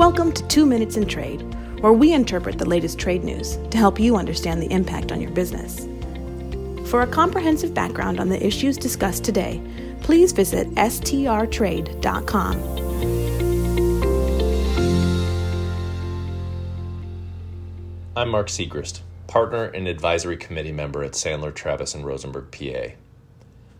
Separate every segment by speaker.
Speaker 1: Welcome to Two Minutes in Trade, where we interpret the latest trade news to help you understand the impact on your business. For a comprehensive background on the issues discussed today, please visit strtrade.com.
Speaker 2: I'm Mark Segrist, partner and advisory committee member at Sandler, Travis, and Rosenberg, PA.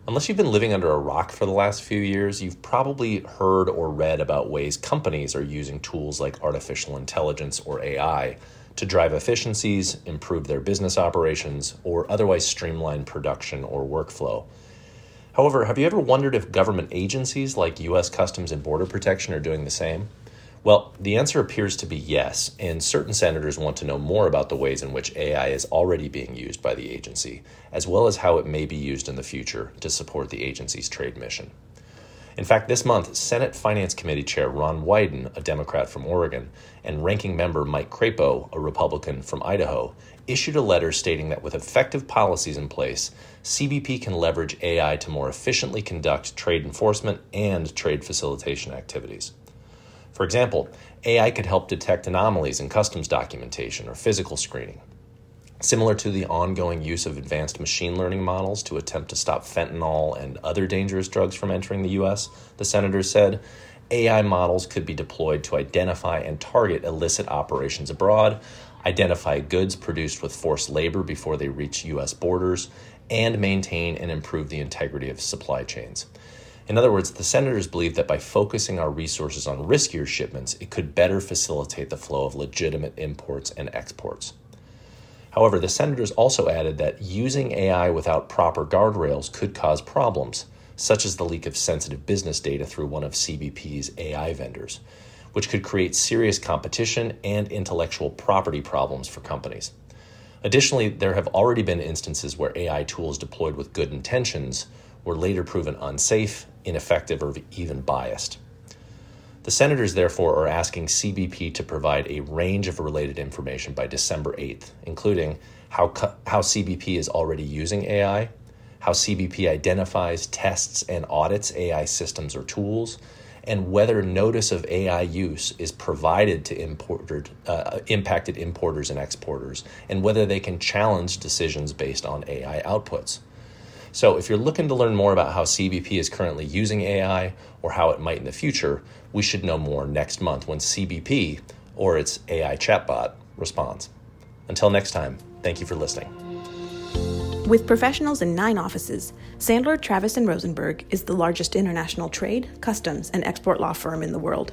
Speaker 2: Unless you've been living under a rock for the last few years, you've probably heard or read about ways companies are using tools like artificial intelligence or AI to drive efficiencies, improve their business operations, or otherwise streamline production or workflow. However, have you ever wondered if government agencies like U.S. Customs and Border Protection are doing the same? Well, the answer appears to be yes, and certain senators want to know more about the ways in which AI is already being used by the agency, as well as how it may be used in the future to support the agency's trade mission. In fact, this month, Senate Finance Committee Chair Ron Wyden, a Democrat from Oregon, and Ranking Member Mike Crapo, a Republican from Idaho, issued a letter stating that with effective policies in place, CBP can leverage AI to more efficiently conduct trade enforcement and trade facilitation activities. For example, AI could help detect anomalies in customs documentation or physical screening, Similar to the ongoing use of advanced machine learning models to attempt to stop fentanyl and other dangerous drugs from entering the U.S., the senator said, AI models could be deployed to identify and target illicit operations abroad, identify goods produced with forced labor before they reach U.S. borders, and maintain and improve the integrity of supply chains. In other words, the senators believe that by focusing our resources on riskier shipments, it could better facilitate the flow of legitimate imports and exports. However, the senators also added that using AI without proper guardrails could cause problems, such as the leak of sensitive business data through one of CBP's AI vendors, which could create serious competition and intellectual property problems for companies. Additionally, there have already been instances where AI tools deployed with good intentions were later proven unsafe, ineffective, or even biased. The senators, therefore, are asking CBP to provide a range of related information by December 8th, including how, how CBP is already using AI, how CBP identifies, tests, and audits AI systems or tools, and whether notice of AI use is provided to imported, uh, impacted importers and exporters, and whether they can challenge decisions based on AI outputs. So, if you're looking to learn more about how CBP is currently using AI or how it might in the future, we should know more next month when CBP, or its AI chatbot, responds. Until next time, thank you for listening.
Speaker 1: With professionals in nine offices, Sandler, Travis, and Rosenberg is the largest international trade, customs, and export law firm in the world.